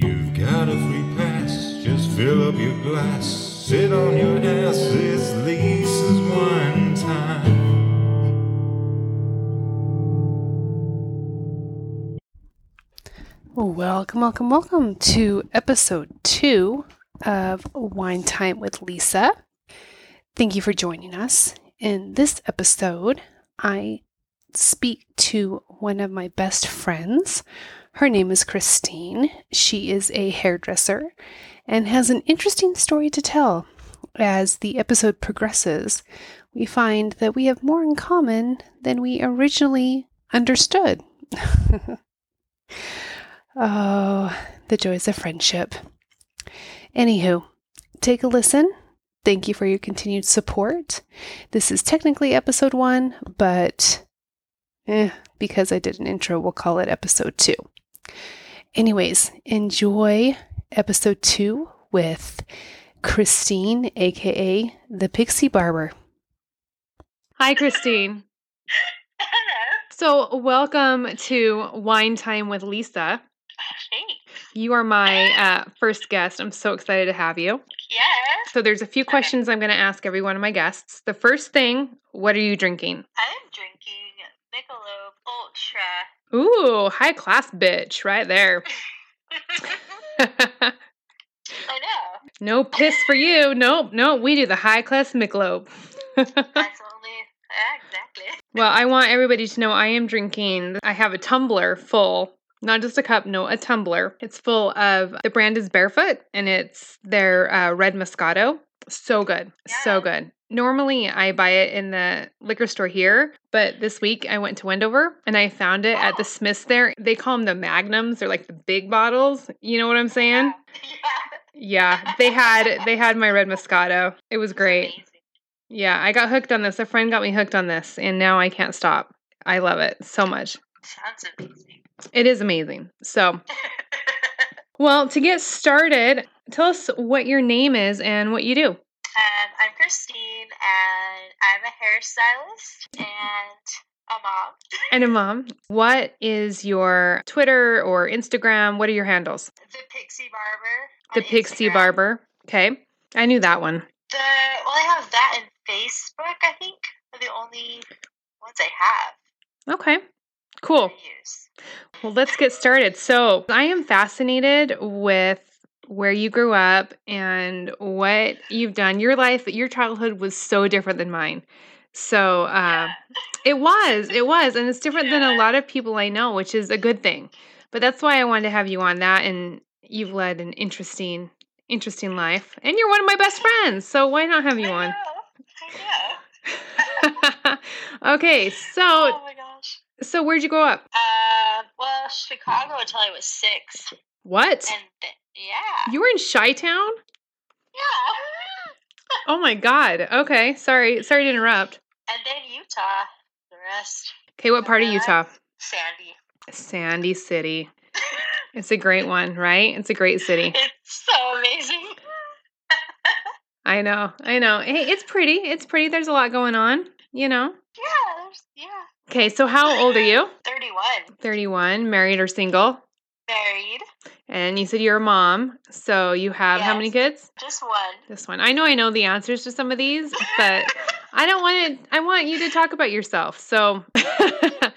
You've got a free pass, just fill up your glass. Sit on your ass, it's Lisa's wine time. Welcome, welcome, welcome to episode two of Wine Time with Lisa. Thank you for joining us. In this episode, I speak to one of my best friends. Her name is Christine. She is a hairdresser and has an interesting story to tell. As the episode progresses, we find that we have more in common than we originally understood. oh, the joys of friendship. Anywho, take a listen. Thank you for your continued support. This is technically episode one, but eh, because I did an intro, we'll call it episode two. Anyways, enjoy episode two with Christine, aka the Pixie Barber. Hi, Christine. Hello. So, welcome to Wine Time with Lisa. Thanks. You are my uh, first guest. I'm so excited to have you. Yes. So, there's a few questions I'm going to ask every one of my guests. The first thing, what are you drinking? I am drinking Michelob Ultra. Ooh, high class bitch, right there. I know. no piss for you. Nope, nope. We do the high class Michelob. That's only exactly. well, I want everybody to know I am drinking. I have a tumbler full, not just a cup, no, a tumbler. It's full of the brand is Barefoot, and it's their uh, red Moscato. So good, so good. Normally, I buy it in the liquor store here, but this week I went to Wendover and I found it at the Oh. Smiths there. They call them the Magnums. They're like the big bottles. You know what I'm saying? Yeah. Yeah, they had they had my red Moscato. It was great. Yeah, I got hooked on this. A friend got me hooked on this, and now I can't stop. I love it so much. Sounds amazing. It is amazing. So, well, to get started, tell us what your name is and what you do. Um, I'm Christine, and I'm a hairstylist and a mom. And a mom. What is your Twitter or Instagram? What are your handles? The Pixie Barber. The Pixie Instagram. Barber. Okay. I knew that one. The well, I have that and Facebook. I think are the only ones I have. Okay. Cool. Well, let's get started. So, I am fascinated with where you grew up and what you've done. Your life, your childhood was so different than mine. So, uh, Yeah. it was, it was, and it's different than a lot of people I know, which is a good thing. But that's why I wanted to have you on that, and you've led an interesting, interesting life, and you're one of my best friends. So why not have you I on? know. I know. okay, so oh my gosh. so where'd you grow up? Uh, well, Chicago until I was six, What? and th- yeah, You were in Chi Town? yeah, Oh my god. Okay. Sorry. Sorry to interrupt. and then Utah. The rest, Okay, what part of Uh, Utah? Sandy. Sandy City. It's a great one, right? It's a great city. it's so amazing. I know. I know. Hey, it's pretty. It's pretty. There's a lot going on, you know. Yeah, there's, yeah. Okay, so how old are you? Thirty-one, 31. married or single? Married, And you said you're a mom. So you have how many kids? just one. This one. I know I know the answers to some of these, but I don't want to I want you to talk about yourself. So I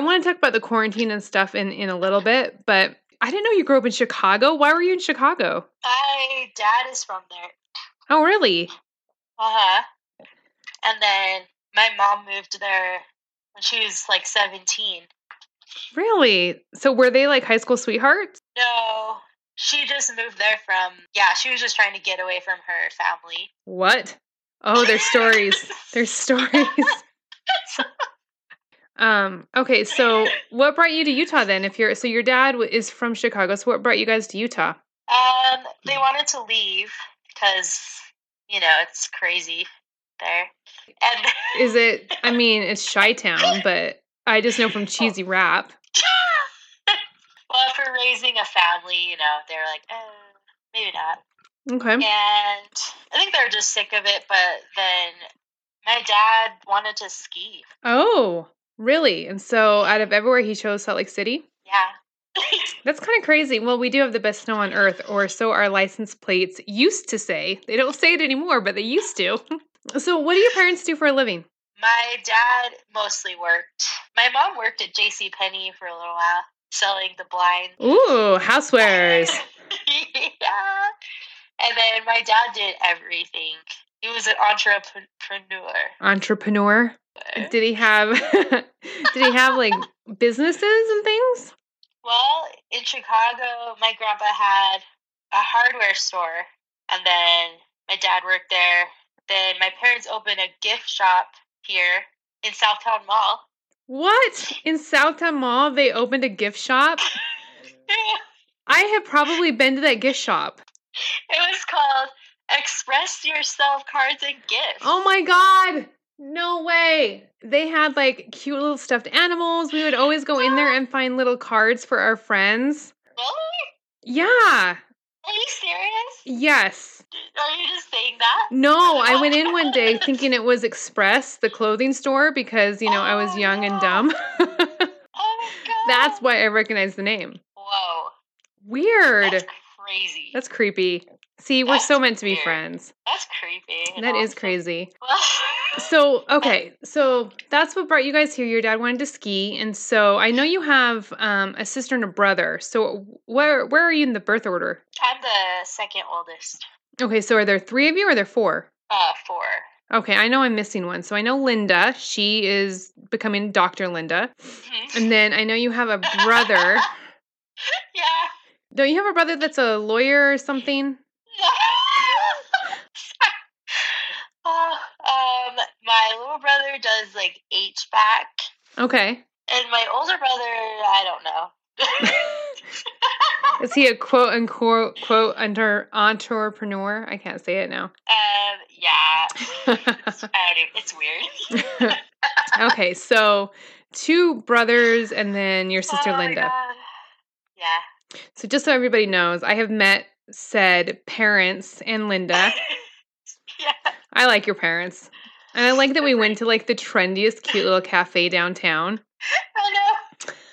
want to talk about the quarantine and stuff in in a little bit, but I didn't know you grew up in Chicago. Why were you in Chicago? My dad is from there. Oh, really? Uh huh. And then my mom moved there when she was like 17. Really? So were they like high school sweethearts? No, she just moved there from, yeah, she was just trying to get away from her family. What? Oh, there's stories. There's stories. Um, okay, so what brought you to Utah then? If you're so your dad w- is from Chicago, so what brought you guys to Utah? Um, they wanted to leave because, you know, it's crazy there. And Is it I mean, it's Chi Town, but I just know from cheesy rap. well, for raising a family, you know, they're like, eh, maybe not. Okay. And I think they're just sick of it. But then my dad wanted to ski. Oh, really? And so out of everywhere he chose Salt Lake City? Yeah. That's kind of crazy. Well, we do have the best snow on earth, or so our license plates used to say. They don't say it anymore, but they used to. So, what do your parents do for a living? My dad mostly worked. My mom worked at J.C. Penney for a little while, selling the blinds. Ooh, housewares. yeah. And then my dad did everything. He was an entrepreneur. Entrepreneur. Did he have did he have like businesses and things? Well, in Chicago, my grandpa had a hardware store, and then my dad worked there. Then my parents opened a gift shop here in Southtown Mall. What? In Southtown Mall they opened a gift shop? I have probably been to that gift shop. It was called Express Yourself Cards and Gifts. Oh my god. No way. They had like cute little stuffed animals. We would always go in there and find little cards for our friends. Really? Yeah. Are you serious? Yes. Are you just saying that? No, I went in one day thinking it was Express, the clothing store, because, you know, I was Oh, young and oh, dumb. Oh my god. That's why I recognize the name. Whoa. Weird. That's crazy. That's creepy. See, we're That's so meant to be weird. friends. That's creepy. That is awesome. crazy. So, okay, so that's what brought you guys here. Your dad wanted to ski, and so I know you have um, a sister and a brother. So, where where are you in the birth order? I'm the second oldest. Okay, so are there three of you, or are there four? Uh, four. Okay, I know I'm missing one. So I know Linda. She is becoming Dr. Linda, Mhm. and then I know you have a brother. yeah. Don't you have a brother that's a lawyer or something? oh, um, my little brother does like HVAC, Okay, and my older brother, I don't know. is he a quote unquote quote under entrepreneur? I can't say it now. um, yeah. I don't even, it's weird. okay, so two brothers and then your sister Oh Linda. Yeah. So just so everybody knows, I have met said parents and Linda. yeah. I like your parents. And I like that we went to like the trendiest cute little cafe downtown. I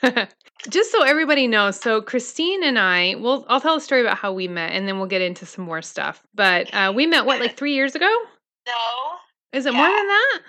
know. just so everybody knows, so Christine and I, well, I'll tell a story about how we met and then we'll get into some more stuff. But uh, we met, what, like three years ago? No. Is it more than that?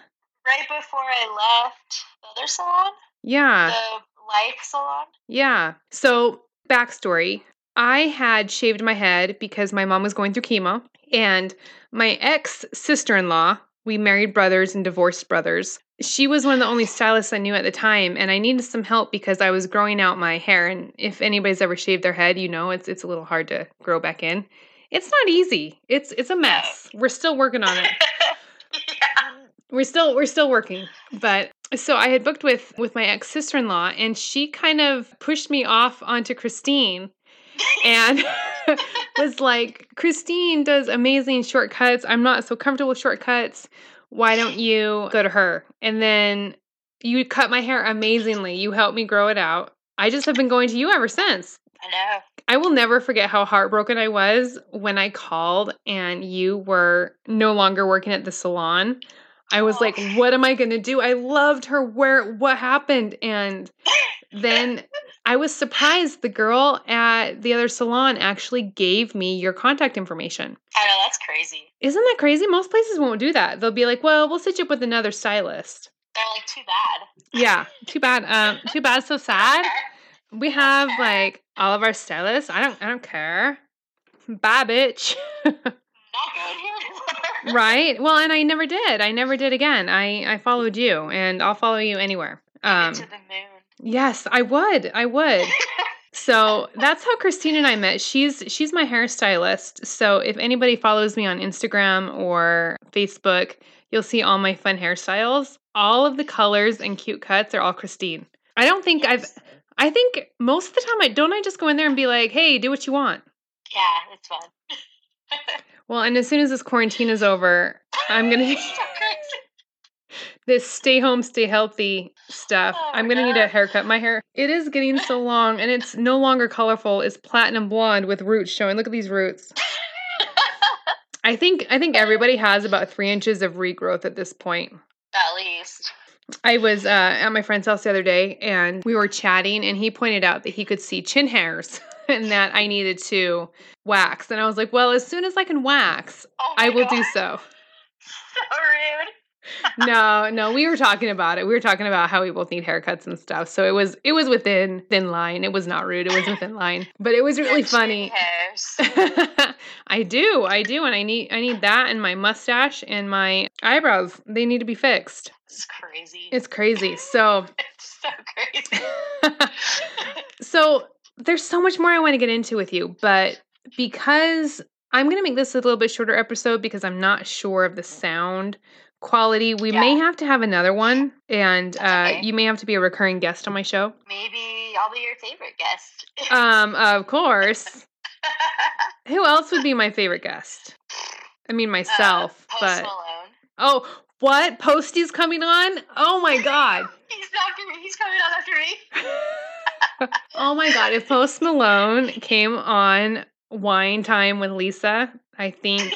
Right before I left the other salon, Yeah. the Life salon. Yeah. So, backstory I had shaved my head because my mom was going through chemo, and my ex sister in law, we married brothers and divorced brothers. She was one of the only stylists I knew at the time, and I needed some help because I was growing out my hair. And if anybody's ever shaved their head, you know it's it's a little hard to grow back in. It's not easy. It's it's a mess. We're still working on it yeah. we're still we're still working but so i had booked with with my ex sister-in-law and she kind of pushed me off onto christine and was like christine does amazing shortcuts i'm not so comfortable with shortcuts why don't you go to her and then you cut my hair amazingly you helped me grow it out i just have been going to you ever since I know. I will never forget how heartbroken I was when I called and you were no longer working at the salon. I was Oh. like, what am I going to do? I loved her. Where what happened? And then I was surprised the girl at the other salon actually gave me your contact information. I know that's crazy. Isn't that crazy? Most places won't do that. They'll be like, "Well, we'll set you up with another stylist." They're like too bad. Yeah, too bad. Um, too bad. So sad. We have like all of our stylists. I don't. I don't care. Bye, bitch. Not going here. right. Well, and I never did. I never did again. I I followed you, and I'll follow you anywhere. Um. to the moon. Yes, I would. I would. So that's how Christine and I met. She's she's my hairstylist. So if anybody follows me on Instagram or Facebook, you'll see all my fun hairstyles. All of the colors and cute cuts are all Christine. I don't think I've I think most of the time I don't I just go in there and be like, "Hey, do what you want." Yeah, it's fun. Well, and as soon as this quarantine is over, I'm going to. This stay home, stay healthy stuff. Oh I'm gonna need a haircut. My hair, it is getting so long and it's no longer colorful. It's platinum blonde with roots showing. Look at these roots. I think I think everybody has about three inches of regrowth at this point. At least. I was uh, at my friend's house the other day and we were chatting, and he pointed out that he could see chin hairs and that I needed to wax. And I was like, well, as soon as I can wax, Oh I will God. do so. So rude. No, no, we were talking about it. We were talking about how we both need haircuts and stuff. So it was it was within thin line. It was not rude. It was within line. But it was really funny. I do. I do and I need I need that and my mustache and my eyebrows. They need to be fixed. It's crazy. It's crazy. So It's so crazy. so there's so much more I want to get into with you, but because I'm going to make this a little bit shorter episode because I'm not sure of the sound quality, we may have to have another one and uh, okay. you may have to be a recurring guest on my show. Maybe I'll be your favorite guest. Um, of course. Who else would be my favorite guest? I mean myself, Uh, Post but Malone. oh, what? Posty's coming on? Oh my god. He's after me. He's coming on after me. oh my god, if Post Malone came on Wine Time with Lisa, I think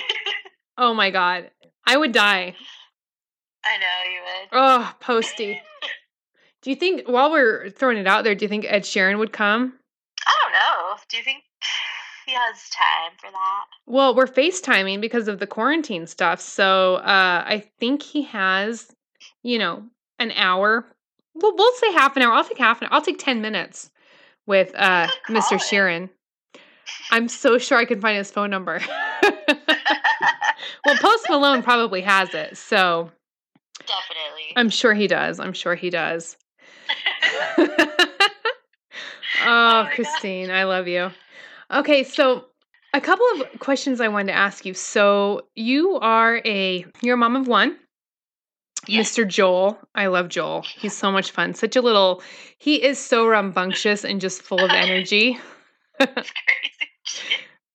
oh my god, I would die. I know you would. Oh, Posty. Do you think while we're throwing it out there, do you think Ed Sheeran would come? I don't know. Do you think he has time for that? Well, we're FaceTiming because of the quarantine stuff. So uh, I think he has, you know, an hour. Well, we'll say half an hour. I'll take half an hour. I'll take 10 minutes with uh, Mr. him. Sheeran. I'm so sure I can find his phone number. well, Post Malone probably has it. So Definitely. I'm sure he does. I'm sure he does. oh, God. Christine, I love you. Okay, so a couple of questions I wanted to ask you. So you are a you're a mom of one. Yes. Mr. Joel. I love Joel. He's so much fun. Such a little he is so rambunctious and just full of energy.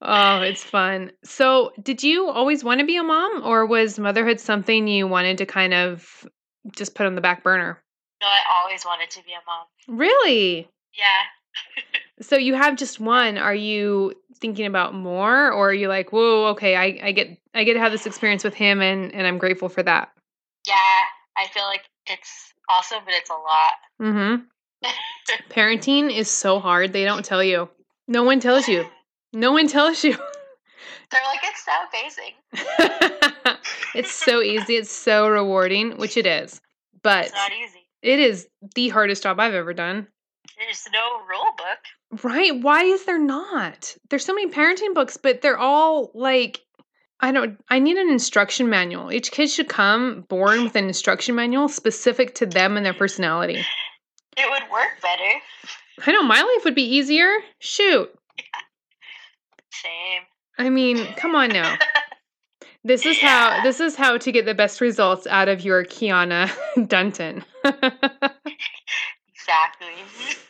Oh, it's fun. So, did you always want to be a mom or was motherhood something you wanted to kind of just put on the back burner? No, I always wanted to be a mom. Really? Yeah. So you have just one. Are you thinking about more, or are you like, whoa, okay, I, I get I get to have this experience with him, and and I'm grateful for that. Yeah. I feel like it's awesome, but it's a lot. Mm-hmm. Parenting is so hard. They don't tell you. No one tells you. No one tells you. They're like, it's so amazing. it's so easy. It's so rewarding, which it is. But It's not easy. it is the hardest job I've ever done. There's no rule book. Right? Why is there not? There's so many parenting books, but they're all like I don't I need an instruction manual. Each kid should come born with an instruction manual specific to them and their personality. It would work better. I know my life would be easier. Shoot. Same. I mean, come on now. This is how this is how to get the best results out of your Kiana Dunton. Exactly.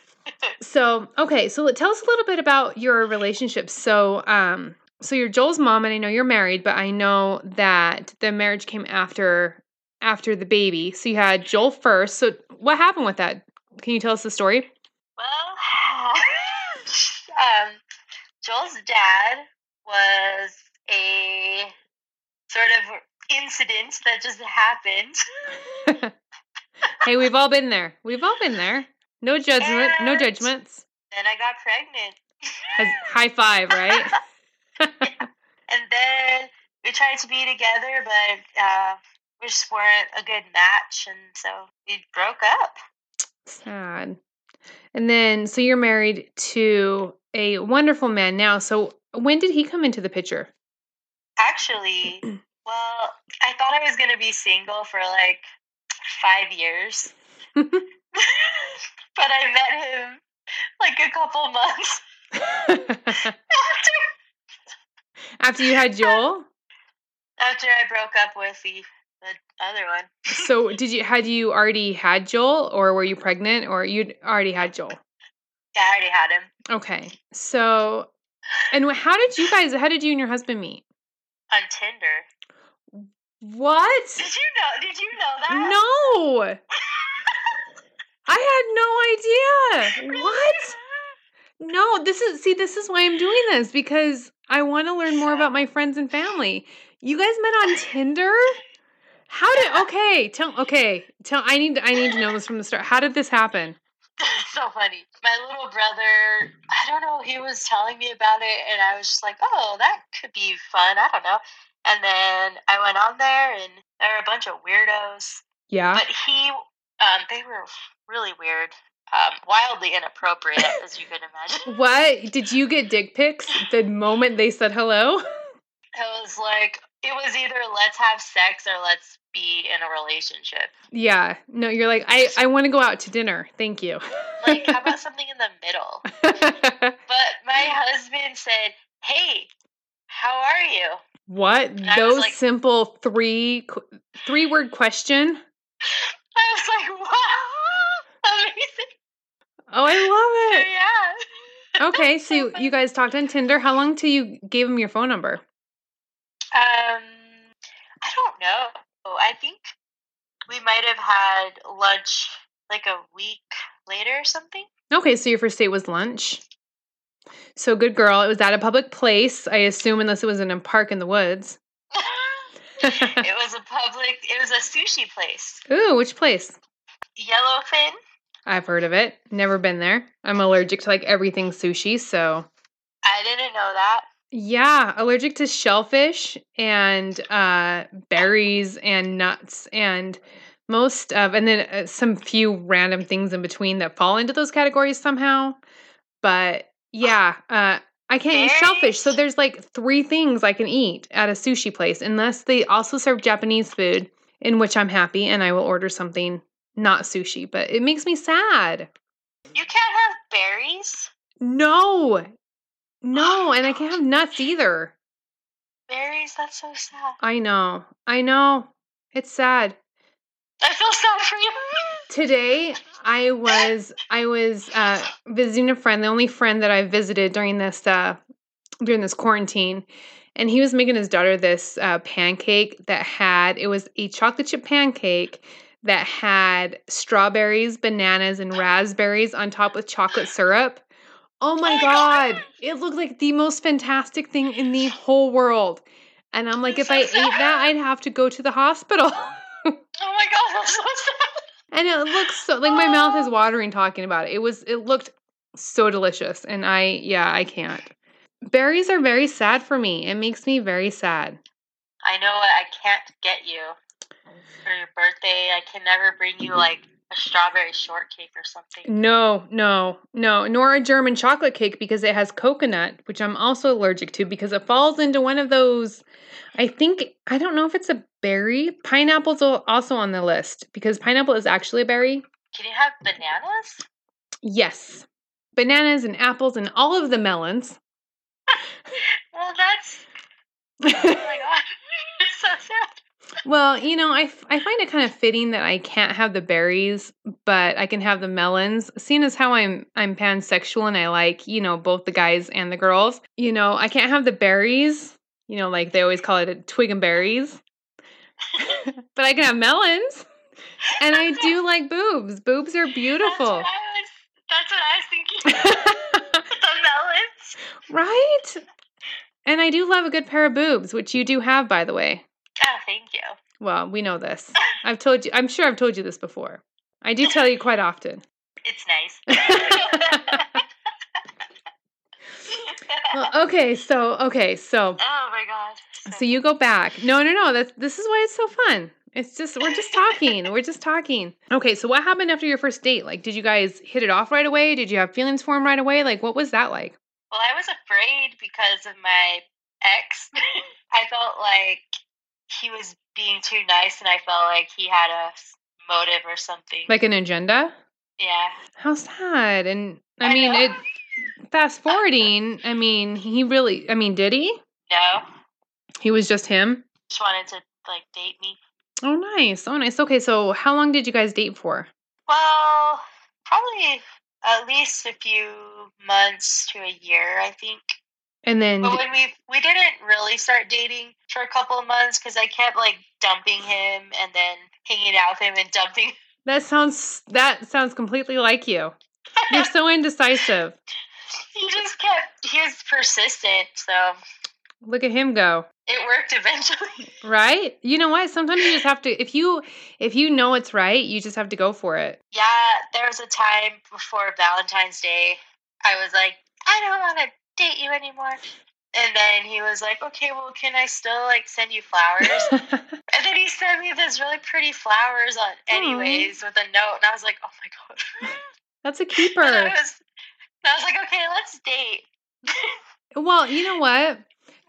so, okay, so tell us a little bit about your relationship. So, um so you're Joel's mom and I know you're married, but I know that the marriage came after after the baby. So you had Joel first. So what happened with that? Can you tell us the story? Well, um, Joel's dad was a sort of incident that just happened. hey, we've all been there. We've all been there. No judgment, no judgments. Then I got pregnant. High five, right? and then we tried to be together, but uh, we just weren't a good match, and so we broke up. Sad. And then, so you're married to a wonderful man now. So when did he come into the picture? Actually, well, I thought I was gonna be single for like five years, but I met him like a couple months after After you had Joel? after I broke up with the the other one. So did you had you already had Joel or were you pregnant or you'd already had Joel? Yeah, I already had him Okay. So and how did you guys how did you and your husband meet? on Tinder. What? Did you know? Did you know that? No. I had no idea. What? No, this is see this is why I'm doing this because I want to learn more about my friends and family. You guys met on Tinder? How did okay, tell okay, tell I need I need to know this from the start. How did this happen? It's so funny. My little brother, I don't know, he was telling me about it, and I was just like, oh, that could be fun. I don't know. And then I went on there, and there were a bunch of weirdos. Yeah. But he, um, they were really weird, um, wildly inappropriate, as you can imagine. What? Did you get dick pics the moment they said hello? It was like, it was either let's have sex or let's be in a relationship. Yeah. No, you're like, I, I want to go out to dinner. Thank you. Like, how about something in the middle? But my husband said, hey, how are you? what? Was Those like- simple three three word question? I was like, wow, amazing. Oh, I love it. Yeah. Okay, so you guys talked on Tinder. How long till you gave him your phone number? Um, I don't know. I think we might have had lunch like a week later or something. Okay, so your first date was lunch. So good girl. It was at a public place, I assume, unless it was in a park in the woods. it was a public. It was a sushi place. Ooh, which place? Yellowfin. I've heard of it. Never been there. I'm allergic to like everything sushi, so I didn't know that. Yeah, allergic to shellfish and uh berries and nuts and most of and then uh, some few random things in between that fall into those categories somehow. But yeah, uh I can't eat shellfish. So there's like three things I can eat at a sushi place unless they also serve Japanese food in which I'm happy and I will order something not sushi, but it makes me sad. You can't have berries. No. No, and I can't have nuts either. Berries. That's so sad. I know. I know. It's sad. I feel sad for you. Today I was I was uh visiting a friend, the only friend that I visited during this uh during this quarantine. And he was making his daughter this uh, pancake that had it was a chocolate chip pancake that had strawberries, bananas, and raspberries on top with chocolate syrup. Oh my oh my god. It looked like the most fantastic thing in the whole world. And I'm like, if I ate that, I'd have to go to the hospital. Oh my god, I'm so sad. and it looks so like my mouth is Oh. watering talking about it. It was it looked so delicious. And I yeah, I can't. Berries are very sad for me. It makes me very sad. I know I can't get you for your birthday. I can never bring you like a strawberry shortcake or something. No, no, no, nor a German chocolate cake because it has coconut, which I'm also allergic to because it falls into one of those. I think, I don't know if it's a berry. Pineapple's also on the list because pineapple is actually a berry. Can you have bananas? Yes. Bananas and apples and all of the melons. Well, that's oh my god, it's so sad. Well, you know, I, f- I find it kind of fitting that I can't have the berries, but I can have the melons. Seeing as how I'm I'm pansexual and I like, you know, both the guys and the girls, you know, I can't have the berries. You know, like they always call it a twig and berries. but I can have melons. And I do like boobs. Boobs are That's beautiful. what I was. That's what I was thinking. the melons. right? And I do love a good pair of boobs, which you do have, by the way. Oh, thank you. Well, we know this. I've told you, I'm sure I've told you this before. I do tell you quite often. It's nice. Well, okay, so, okay, so, oh my god. so you go back. No, no, no, that's, this is why it's so fun. It's just, we're just talking. we're just talking. Okay, so what happened after your first date? Like, did you guys hit it off right away? Did you have feelings for him right away? Like, what was that like? Well, I was afraid because of my ex. I felt like he was being too nice, and I felt like he had a motive or something. Like an agenda? yeah. How sad. And I I mean, know. it, fast forwarding, I mean, he really, I mean, did he? No, He was just him? just wanted to like date me. Oh, nice. Oh, nice. Okay, so how long did you guys date for? Well, probably at least a few months to a year, I think. And then, But when we we didn't really start dating for a couple of months because I kept like dumping him and then hanging out with him and dumping. that sounds that sounds completely like you. You're so indecisive. he just kept he was persistent, so Look at him go. It worked eventually. Right? You know what? Sometimes you just have to if you if you know it's right, you just have to go for it. Yeah, there was a time before Valentine's Day. I was like, I don't want to date you anymore. And then he was like, okay, well, can I still like send you flowers? and then he sent me this really pretty flowers on, anyways, with a note. And I was like, oh my god. That's a and, I keeper. was, and I was like, okay, let's date. Well, you know what?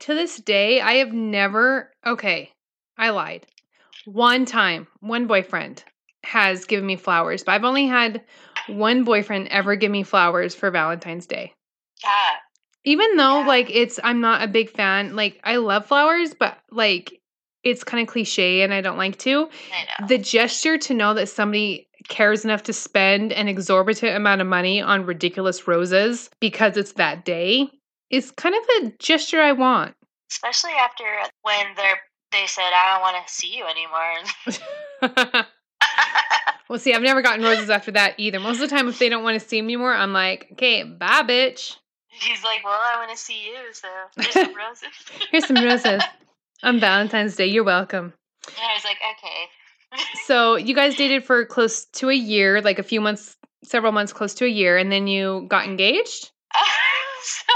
To this day, I have never okay, I lied. One time, one boyfriend has given me flowers, but I've only had one boyfriend ever give me flowers for Valentine's Day. yeah, even though Yeah. like it's i'm not a big fan like i love flowers but like it's kind of cliche and i don't like to I know. the gesture to know that somebody cares enough to spend an exorbitant amount of money on ridiculous roses because it's that day is kind of a gesture i want Especially after uh, when they're they said, I don't want to see you anymore. well see i've never gotten roses after that either most of the time if they don't want to see me more i'm like okay bye bitch He's like, well, I want to see you, so here's some roses. here's some roses on valentine's day you're welcome And I was like, okay. So you guys dated for close to a year, like a few months, several months, close to a year, and then you got engaged. so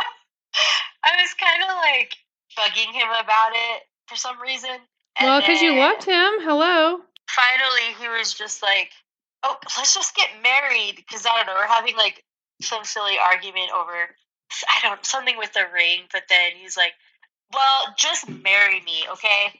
I was kind of like bugging him about it for some reason. And well, because you loved him. Hello. Finally, he was just like, "Oh, let's just get married." Because I don't know, we're having like some silly argument over I don't something with the ring. But then he's like, "Well, just marry me, okay?"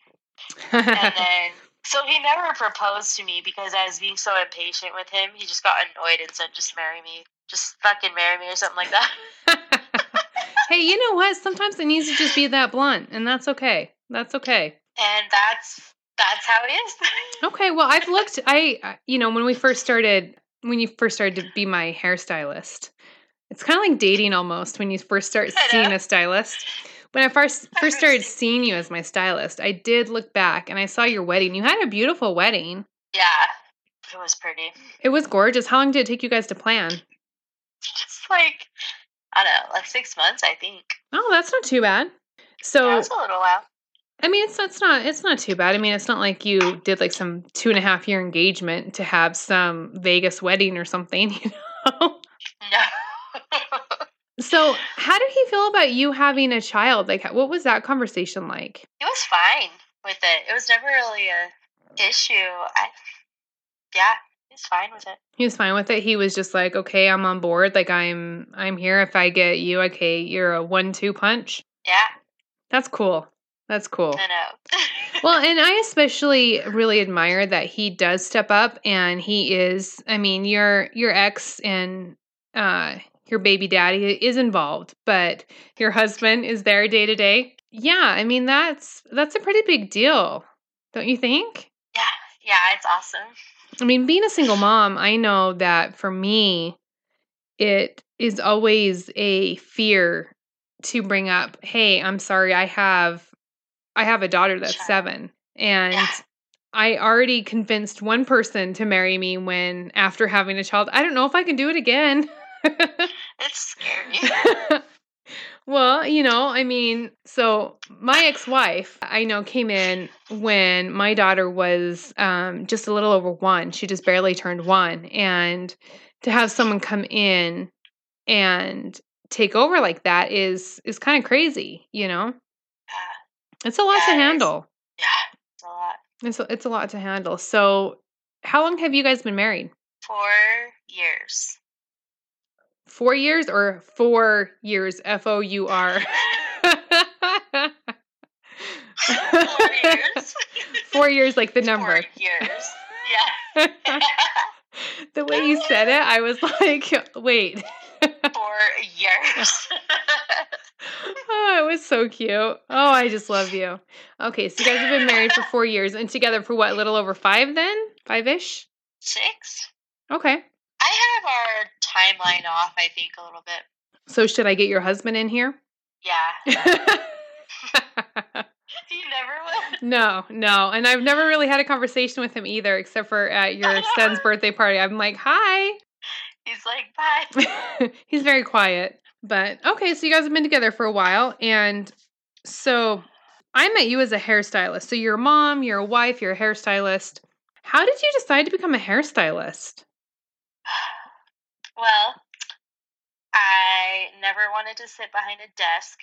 And then. So he never proposed to me because I was being so impatient with him. He just got annoyed and said, "Just marry me, just fucking marry me," or something like that. hey, you know what? Sometimes it needs to just be that blunt, and that's okay. That's okay. and that's that's how it is. Okay. Well, I've looked. I, I- you know, when we first started, when you first started to be my hairstylist, it's kind of like dating almost when you first start seeing a stylist. When I first first started seeing you as my stylist, I did look back and I saw your wedding. You had a beautiful wedding. yeah, it was pretty. It was gorgeous. How long did it take you guys to plan? Just like I don't know, like six months, I think. Oh, that's not too bad. So, yeah, it was a little while. I mean, it's it's not it's not too bad. I mean, it's not like you did like some two and a half year engagement to have some Vegas wedding or something, you know. No. So, how did he feel about you having a child? Like, what was that conversation like? He was fine with it. It was never really a issue. I yeah, he was fine with it. He was fine with it. He was just like, "Okay, I'm on board. Like, I'm I'm here. If I get you, okay, you're a one-two punch." Yeah, That's cool. That's cool. I know. Well, and I especially really admire that he does step up and he is I mean, your your ex and uh your baby daddy is involved, but your husband is there day to day. Yeah, I mean that's that's a pretty big deal. Don't you think? yeah, yeah, it's awesome. I mean, being a single mom, I know that for me it is always a fear to bring up, "Hey, I'm sorry, I have I have a daughter that's Child. 7." And Yeah. I already convinced one person to marry me when after having a child. I don't know if I can do it again. It's scary. well, you know, I mean, so my ex-wife, I know came in when my daughter was um just a little over 1. She just barely turned 1 and to have someone come in and take over like that is is kind of crazy, you know? Uh, It's a lot Yeah, to handle. yeah, it's a lot. It's a, it's a lot to handle. So, how long have you guys been married? Four years. Four years or four years? F O U R. Four years. Four years, like the number. Four years. Yeah. the way you said it, I was like, wait. Four years. oh, it was so cute. Oh, I just love you. Okay, so you guys have been married for four years and together for what, a little over five then? Five ish? Six. Okay. I have our timeline off, I think, a little bit. So, should I get your husband in here? Yeah. You never will. no, no. And I've never really had a conversation with him either, except for at your son's birthday party. I'm like, hi. He's like, bye. He's very quiet. But okay, so you guys have been together for a while and So I met you as a hairstylist. So you're a mom, you're a wife, you're a hairstylist. How did you decide to become a hairstylist? Well, I never wanted to sit behind a desk.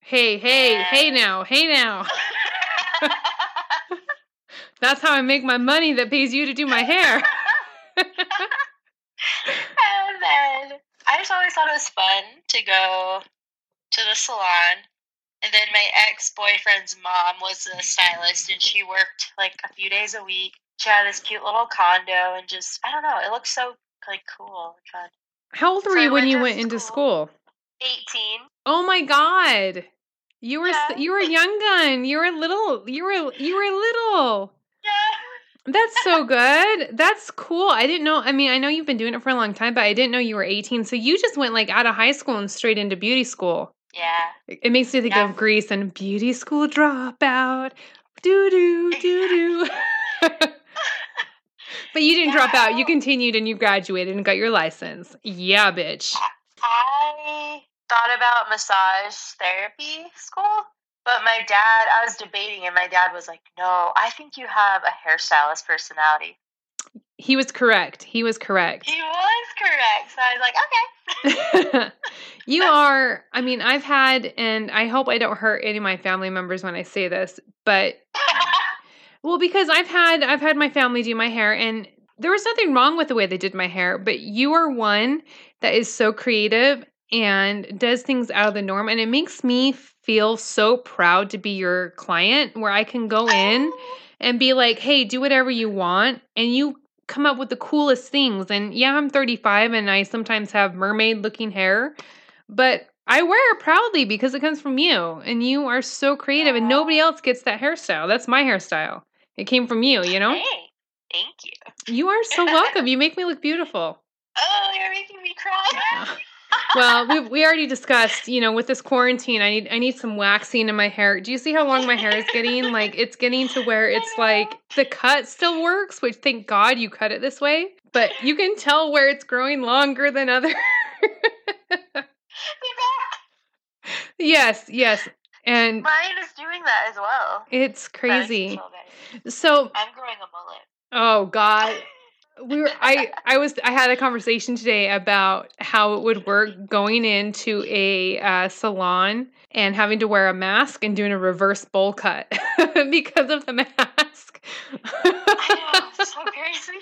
Hey, hey, hey now, hey now. That's how I make my money that pays you to do my hair. and then I just always thought it was fun to go to the salon. And then my ex boyfriend's mom was a stylist, and she worked like a few days a week. She had this cute little condo, and just I don't know, it looked so like cool fun. How old were So you when you went into school. school? Eighteen. Oh my god. You were Yeah. you were a young gun. You were little. You were you were little. Yeah. That's so good. That's cool. I didn't know. I mean, I know you've been doing it for a long time, but I didn't know you were 18. So you just went like out of high school and straight into beauty school. Yeah. It it makes me think Yeah. of Grease and beauty school dropout. Doo doo doo doo. But you didn't drop out. You continued and you graduated and got your license. Yeah, bitch. I thought about massage therapy school, but my dad, I was debating, and my dad was like, No, I think you have a hairstylist personality. He was correct. He was correct. He was correct. So I was like, Okay. you are, I mean, I've had, and I hope I don't hurt any of my family members when I say this, but well, because I've had, I've had my family do my hair and there was nothing wrong with the way they did my hair, but you are one that is so creative and does things out of the norm. And it makes me feel so proud to be your client where I can go in oh. and be like, hey, do whatever you want. And you come up with the coolest things. And yeah, I'm 35 and I sometimes have mermaid looking hair, but I wear it proudly because it comes from you. And you are so creative, and nobody else gets that hairstyle. That's my hairstyle. It came from you, you know? Hey, thank you. You are so welcome. You make me look beautiful. Oh, you're making me cry. Well, we we already discussed, you know, with this quarantine, I need I need some waxing in my hair. Do you see how long my hair is getting? Like it's getting to where it's like the cut still works, which thank God you cut it this way, but you can tell where it's growing longer than other. yes, yes. And Mine is doing that as well. it's That makes me crazy. So, I'm growing a mullet. oh God, we were I I was I had a conversation today about how it would work going into a uh, salon and having to wear a mask and doing a reverse bowl cut because of the mask. I know, it's so crazy.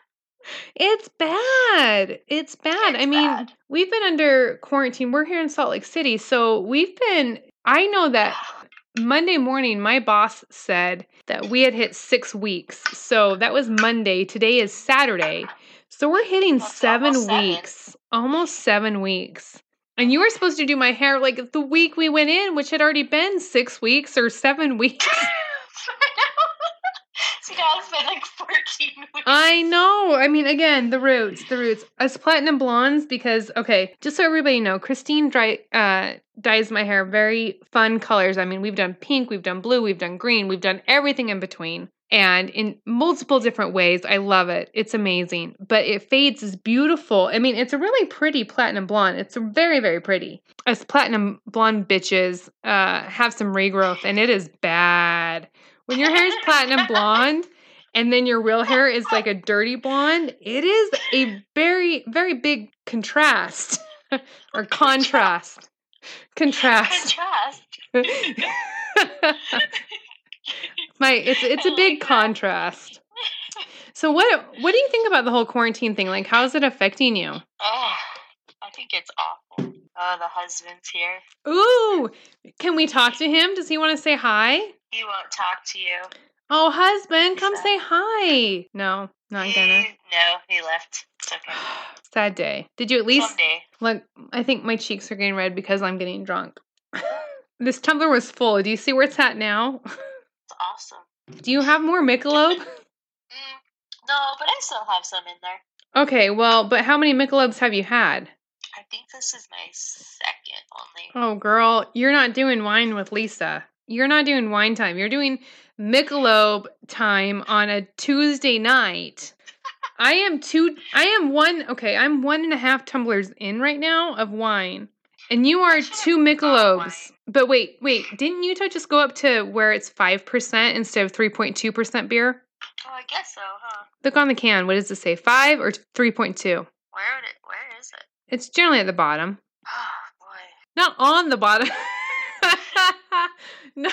it's bad. It's bad. I mean, bad. we've been under quarantine. We're here in Salt Lake City, so we've been. I know that Monday morning, my boss said that we had hit six weeks. So that was Monday. Today is Saturday. So we're hitting That's seven almost seven. weeks. Almost seven weeks. And you were supposed to do my hair like the week we went in, which had already been six weeks or seven weeks. See, now it's been like 14 weeks. I know. I mean, again, the roots, the roots. As platinum blondes, because okay, just so everybody know, Christine dry, uh, dyes my hair very fun colors. I mean, we've done pink, we've done blue, we've done green, we've done everything in between, and in multiple different ways. I love it. It's amazing, but it fades is beautiful. I mean, it's a really pretty platinum blonde. It's very, very pretty. Us platinum blonde bitches uh, have some regrowth, and it is bad. When your hair is platinum blonde and then your real hair is like a dirty blonde, it is a very, very big contrast or contrast. Contrast. Contrast. My it's it's a big contrast. So what what do you think about the whole quarantine thing? Like how's it affecting you? Oh, I think it's awful. Oh, the husband's here. Ooh, can we talk to him? Does he want to say hi? He won't talk to you. Oh, husband, come say hi. No, not He- gonna. No, he left. It's okay. Sad day. Did you at least Someday. Look, I think my cheeks are getting red because I'm getting drunk. this tumbler was full. Do you see where it's at now? It's awesome. Do you have more Michelob? Mm, no, but I still have some in there. Okay, well, but how many Michelobs have you had? I think this is my second only. Oh, girl, you're not doing wine with Lisa. You're not doing wine time. You're doing Michelob time on a Tuesday night. I am two. I am one. Okay, I'm one and a half tumblers in right now of wine, And you are two Michelobs. But wait, wait, didn't Utah just go up to where it's 5% instead of 3.2% beer? Oh, I guess so, huh? Look on the can. What does it say? 5 or 3.2? Where would it? Where is it? It's generally at the bottom. Oh boy. Not on the bottom. no,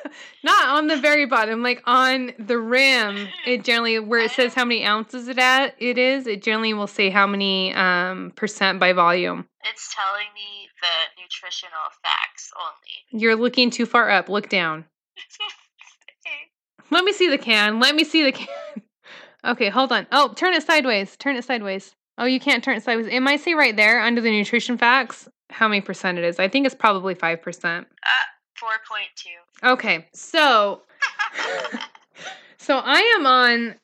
not on the very bottom, like on the rim. It generally where it says how many ounces it at it is, it generally will say how many um percent by volume. It's telling me the nutritional facts only. You're looking too far up. Look down. Let me see the can. Let me see the can. Okay, hold on. Oh, turn it sideways. Turn it sideways. Oh, you can't turn it sideways. It might say right there under the nutrition facts how many percent it is. I think it's probably 5%. uh, four point two. Okay, so so I am on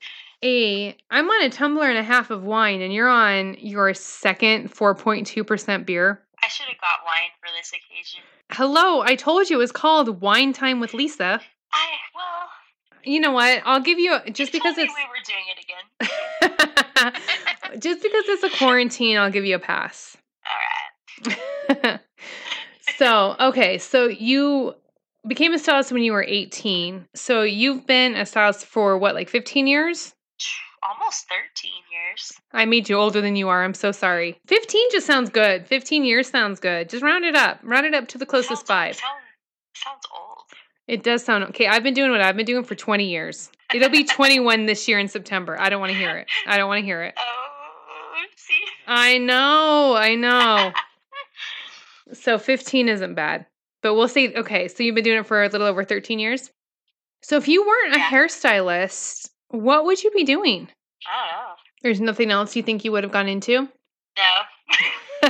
a I'm on a tumbler and a half of wine and you're on your second 4.2% beer. I should have got wine for this occasion. Hello, I told you it was called Wine Time with Lisa. I well, You know what? I'll give you just you because it's we were doing it again. just because it's a quarantine, I'll give you a pass. All right. So, okay, so you became a stylist when you were 18. So you've been a stylist for what, like 15 years? Almost thirteen years. I made you older than you are. I'm so sorry. 15 just sounds good. 15 years sounds good. Just round it up. Round it up to the closest sounds, five. Sound, sounds old. It does sound okay. I've been doing what I've been doing for 20 years. It'll be 21 this year in September. I don't want to hear it. I don't want to hear it. Oh, see. I know. I know. So 15 isn't bad. But we'll see. Okay, so you've been doing it for a little over 13 years. So if you weren't a hairstylist, what would you be doing? I don't know. There's nothing else you think you would have gone into? No.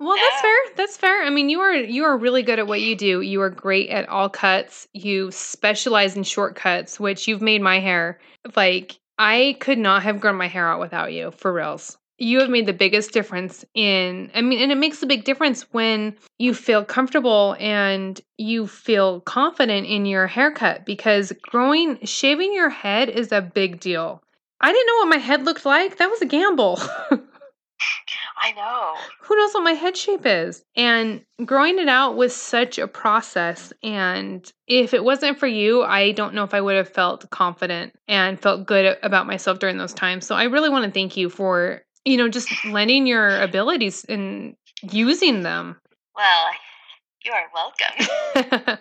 well, that's fair. That's fair. I mean, you are you are really good at what you do. You are great at all cuts. You specialize in shortcuts, which you've made my hair like I could not have grown my hair out without you, for reals. You have made the biggest difference in I mean, and it makes a big difference when you feel comfortable and you feel confident in your haircut because growing shaving your head is a big deal. I didn't know what my head looked like. That was a gamble. I know. who knows what my head shape is? And growing it out was such a process. And if it wasn't for you, I don't know if I would have felt confident and felt good about myself during those times. So I really want to thank you for, you know, just lending your abilities and using them. Well, you are welcome.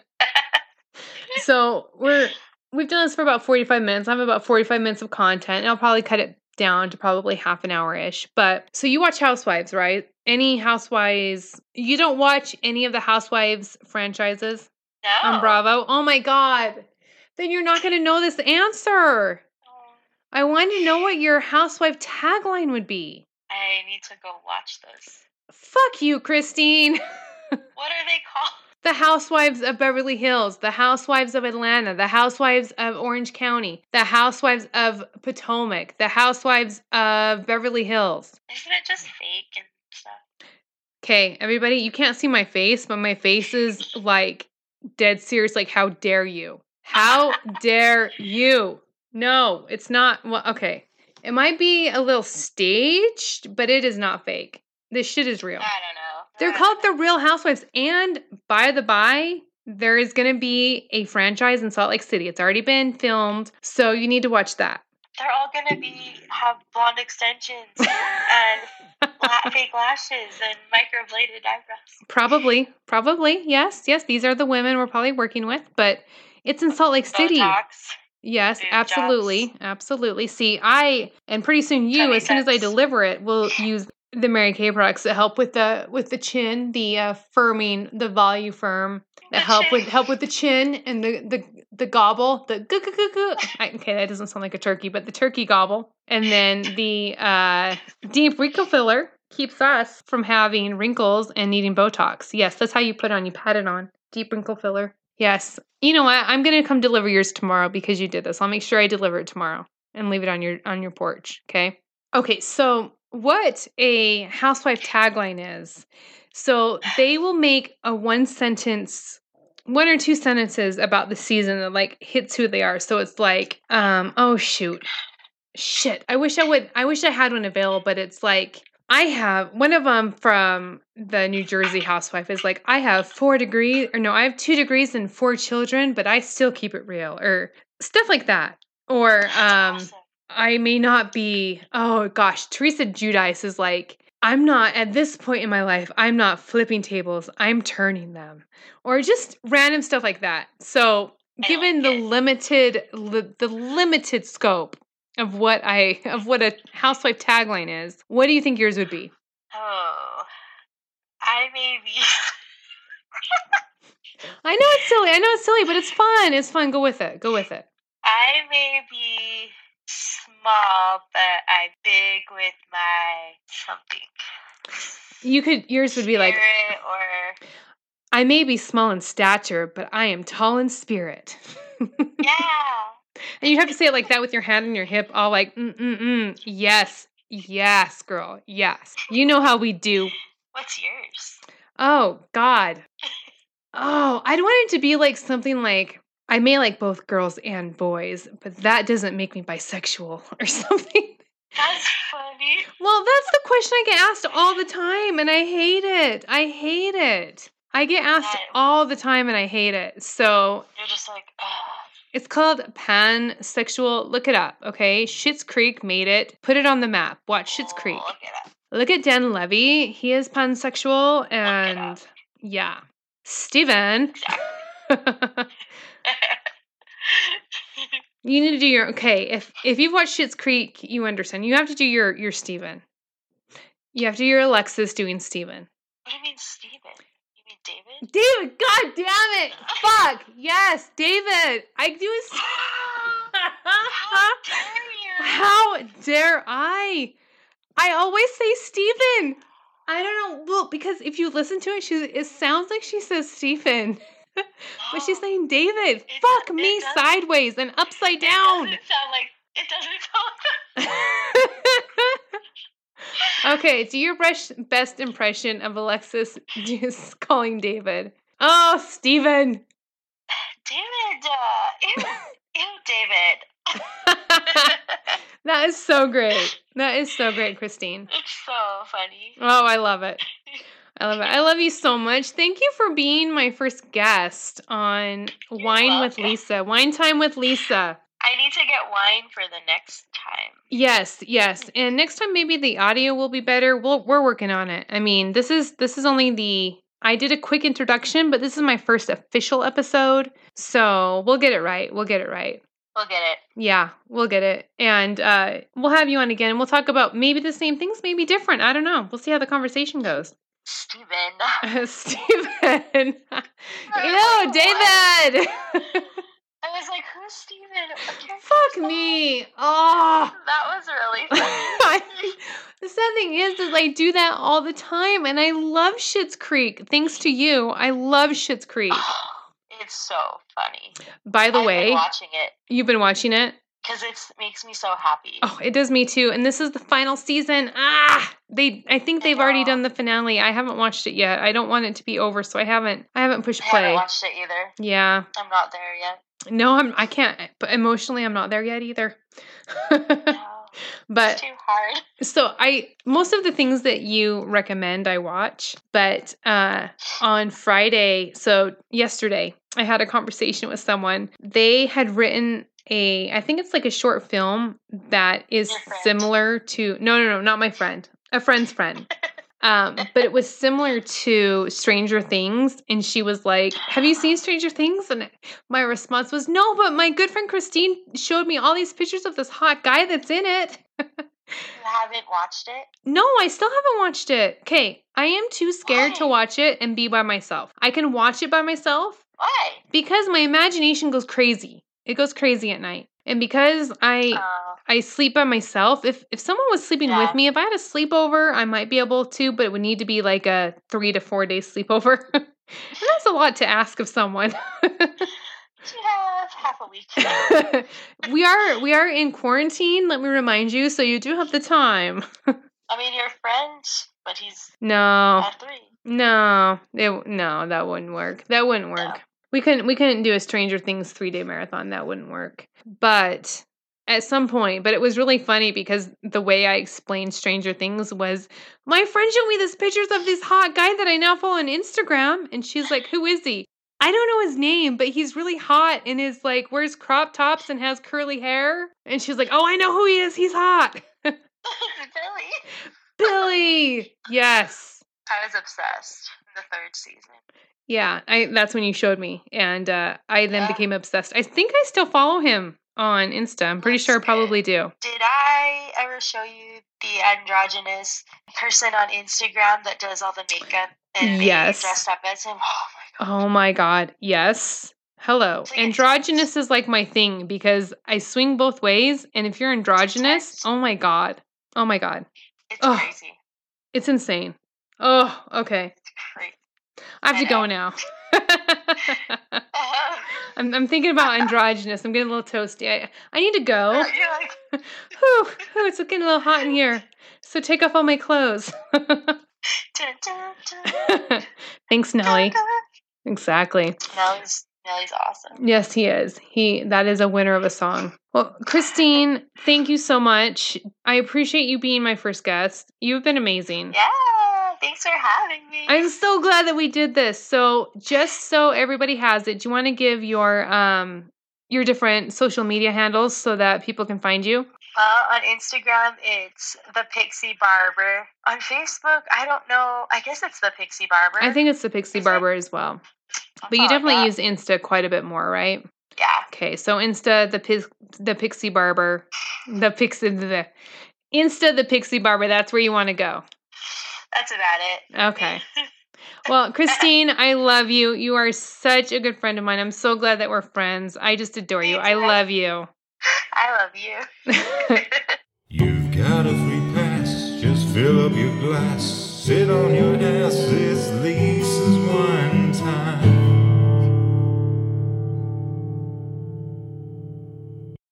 so we're we've done this for about 45 minutes. I have about 45 minutes of content, and I'll probably cut it down to probably half an hour ish. But so you watch Housewives, right? Any Housewives? You don't watch any of the Housewives franchises No. on Bravo? Oh my God. Then you're not going to know this answer. I want to know what your housewife tagline would be. I need to go watch those. Fuck you, Christine. What are they called? The Housewives of Beverly Hills, the Housewives of Atlanta, the Housewives of Orange County, the Housewives of Potomac, the Housewives of Beverly Hills. Isn't it just fake and stuff? Okay, everybody, you can't see my face, but my face is like dead serious. Like, how dare you? How dare you? No, it's not. Well, okay. It might be a little staged, but it is not fake. This shit is real. I don't know. They're called The Real Housewives. And by the by, there is going to be a franchise in Salt Lake City. It's already been filmed. So you need to watch that. They're all gonna be have blonde extensions and fake lashes and microbladed eyebrows. Probably. Probably. Yes. Yes. These are the women we're probably working with. But it's in Salt Lake City. Botox. Yes, absolutely. jobs. Absolutely. See, I and pretty soon you, as soon as I deliver it, will use the Mary Kay products that help with the with the chin, the uh, firming, the volume firm, that help with help with the chin and the the the gobble, the gu gu gu. Okay, that doesn't sound like a turkey, but the turkey gobble, and then the uh, deep wrinkle filler keeps us from having wrinkles and needing Botox. Yes, that's how you put it on. You pat it on. Deep wrinkle filler. Yes. You know what? I'm gonna come deliver yours tomorrow because you did this. I'll make sure I deliver it tomorrow and leave it on your on your porch. Okay. Okay. So what a housewife tagline is. So they will make a one sentence one or two sentences about the season that like hits who they are. So it's like, um, oh shoot. Shit. I wish I would I wish I had one available, but it's like I have one of them from the New Jersey housewife is like, I have four degrees, or no, I have two degrees and four children, but I still keep it real, or stuff like that. Or um, awesome. I may not be, oh gosh, Teresa Giudice is like, I'm not at this point in my life, I'm not flipping tables, I'm turning them. Or just random stuff like that. So, given the it. limited li- the limited scope of what I of what a housewife tagline is, what do you think yours would be? Oh, I may be. I know it's silly. I know it's silly, but it's fun. It's fun. Go with it. Go with it. I may be small, but I'm big with my something. You could yours would be like Spirit or I may be small in stature, but I am tall in spirit. yeah. And you have to say it like that with your hand on your hip, all like, mm mm mm. Yes, yes, girl, yes. You know how we do. What's yours? Oh, God. Oh, I'd want it to be like something like, I may like both girls and boys, but that doesn't make me bisexual or something. That's funny. Well, that's the question I get asked all the time, and I hate it. I hate it. I get asked all the time, and I hate it. So You're just like. It's called pansexual. Look it up, okay? Schitt's Creek made it. Put it on the map. Watch Schitt's oh, Creek. Look it up. Look at Dan Levy. He is pansexual, and yeah, Steven. you need to do your okay. If if you've watched Schitt's Creek, you understand. You have to do your your Steven. You have to do your Alexis doing Steven. What do you mean, Steven? David? God damn it! Fuck yes, David. I do. a How dare you? How dare I? I always say Stephen. I don't know. Well, because if you listen to it, she it sounds like she says Stephen, but she's oh. saying David. It Fuck me it sideways and upside It down. doesn't sound like it doesn't sound. okay, do your best best impression of Alexis just calling David. Oh, Stephen. David. Uh, ew, ew, David. that is so great. That is so great, Christine. it's so funny. Oh, I love it. I love it. I love you so much. Thank you for being my first guest on You're Wine with. Lisa. Wine time with Lisa. I need to get wine for the next time. Yes, yes. And next time maybe the audio will be better. We'll, we're working on it. I mean, this is this is only the I did a quick introduction, but this is my first official episode. So, we'll get it right. We'll get it right. We'll get it. Yeah, we'll get it. And uh, we'll have you on again and we'll talk about maybe the same things, maybe different. I don't know. We'll see how the conversation goes. Steven. Steven. Ew, David. I was like, who's Steven? Fuck me. Oh. That was really funny. the sad thing is, is I do that all the time, and I love Schitt's Creek. Thanks to you, I love Schitt's Creek. it's so funny. By the I've way, been watching it you've been watching it. because it makes me so happy. Oh, it does me too. And this is the final season. Ah, they. I think they've already done the finale. I haven't watched it yet. I don't want it to be over, so I haven't. I haven't pushed play. I haven't watched it either. Yeah. I'm not there yet. No, I'm. I can't. But emotionally, I'm not there yet either. But it's too hard. So I most of the things that you recommend I watch, but uh on Friday, so yesterday, I had a conversation with someone. They had written a I think it's like a short film that is similar to No, no, no, not my friend. A friend's friend. Um, but it was similar to Stranger Things, and she was like, "Have you seen Stranger Things?" And my response was, "No, but my good friend Christine showed me all these pictures of this hot guy that's in it." You haven't watched it? No, I still haven't watched it. Okay, I am too scared to watch it and be by myself. I can watch it by myself Why? because my imagination goes crazy. It goes crazy at night. And because I Uh, I sleep by myself, if if someone was sleeping Yeah. with me, if I had a sleepover, I might be able to, but it would need to be like a 3 to 4 day sleepover. and that's a lot to ask of someone. half a week. we are we are in quarantine, let me remind you, so you do have the time. I mean, your friend, but he's No. at three. No, it, no, that wouldn't work. That wouldn't work. No. We couldn't we couldn't do a Stranger Things three day marathon. That wouldn't work. But at some point, but it was really funny because the way I explained Stranger Things was my friend showed me this pictures of this hot guy that I now follow on Instagram. And she's like, Who is he? I don't know his name, but he's really hot and is like wears crop tops and has curly hair. And she's like, Oh, I know who he is. He's hot. Billy. Billy. Yes. I was obsessed the third season. Yeah, I that's when you showed me. And uh, I then Yeah. became obsessed. I think I still follow him on Insta. I'm pretty That's sure I probably do. Did I ever show you the androgynous person on Instagram that does all the makeup and Yes. dressed up as him? Oh my god. Oh my god. Yes. Hello. Androgynous is like my thing because I swing both ways. And if you're androgynous, oh my god. Oh my god. It's crazy. It's insane. Oh, okay. It's crazy. I have I to go now. I'm, I'm thinking about androgynous. I'm getting a little toasty. I, I need to go. Like, Whew, whew, it's getting a little hot in here. So take off all my clothes. Thanks, Nelly. Exactly. Nelly's Nelly's awesome. Yes, he is. He that is a winner of a song. Well, Christine, thank you so much. I appreciate you being my first guest. You've been amazing. Yeah, thanks for having me. I'm so glad that we did this. So, just so everybody has it, do you want to give your um your different social media handles so that people can find you? Well, on Instagram, it's the Pixie Barber. On Facebook, I don't know. I guess it's the Pixie Barber. I think it's the Pixie Is it? Barber as well. I'll But you definitely that. use Insta quite a bit more, right? Yeah. Okay, so Insta the the Pixie Barber, the Pixie the Insta the Pixie Barber. That's where you want to go. That's about it. Okay. Well, Christine, I love you. You are such a good friend of mine. I'm so glad that we're friends. I just adore you. I love you. I love you. You've got a free pass, just fill up your glass. Sit on your ass,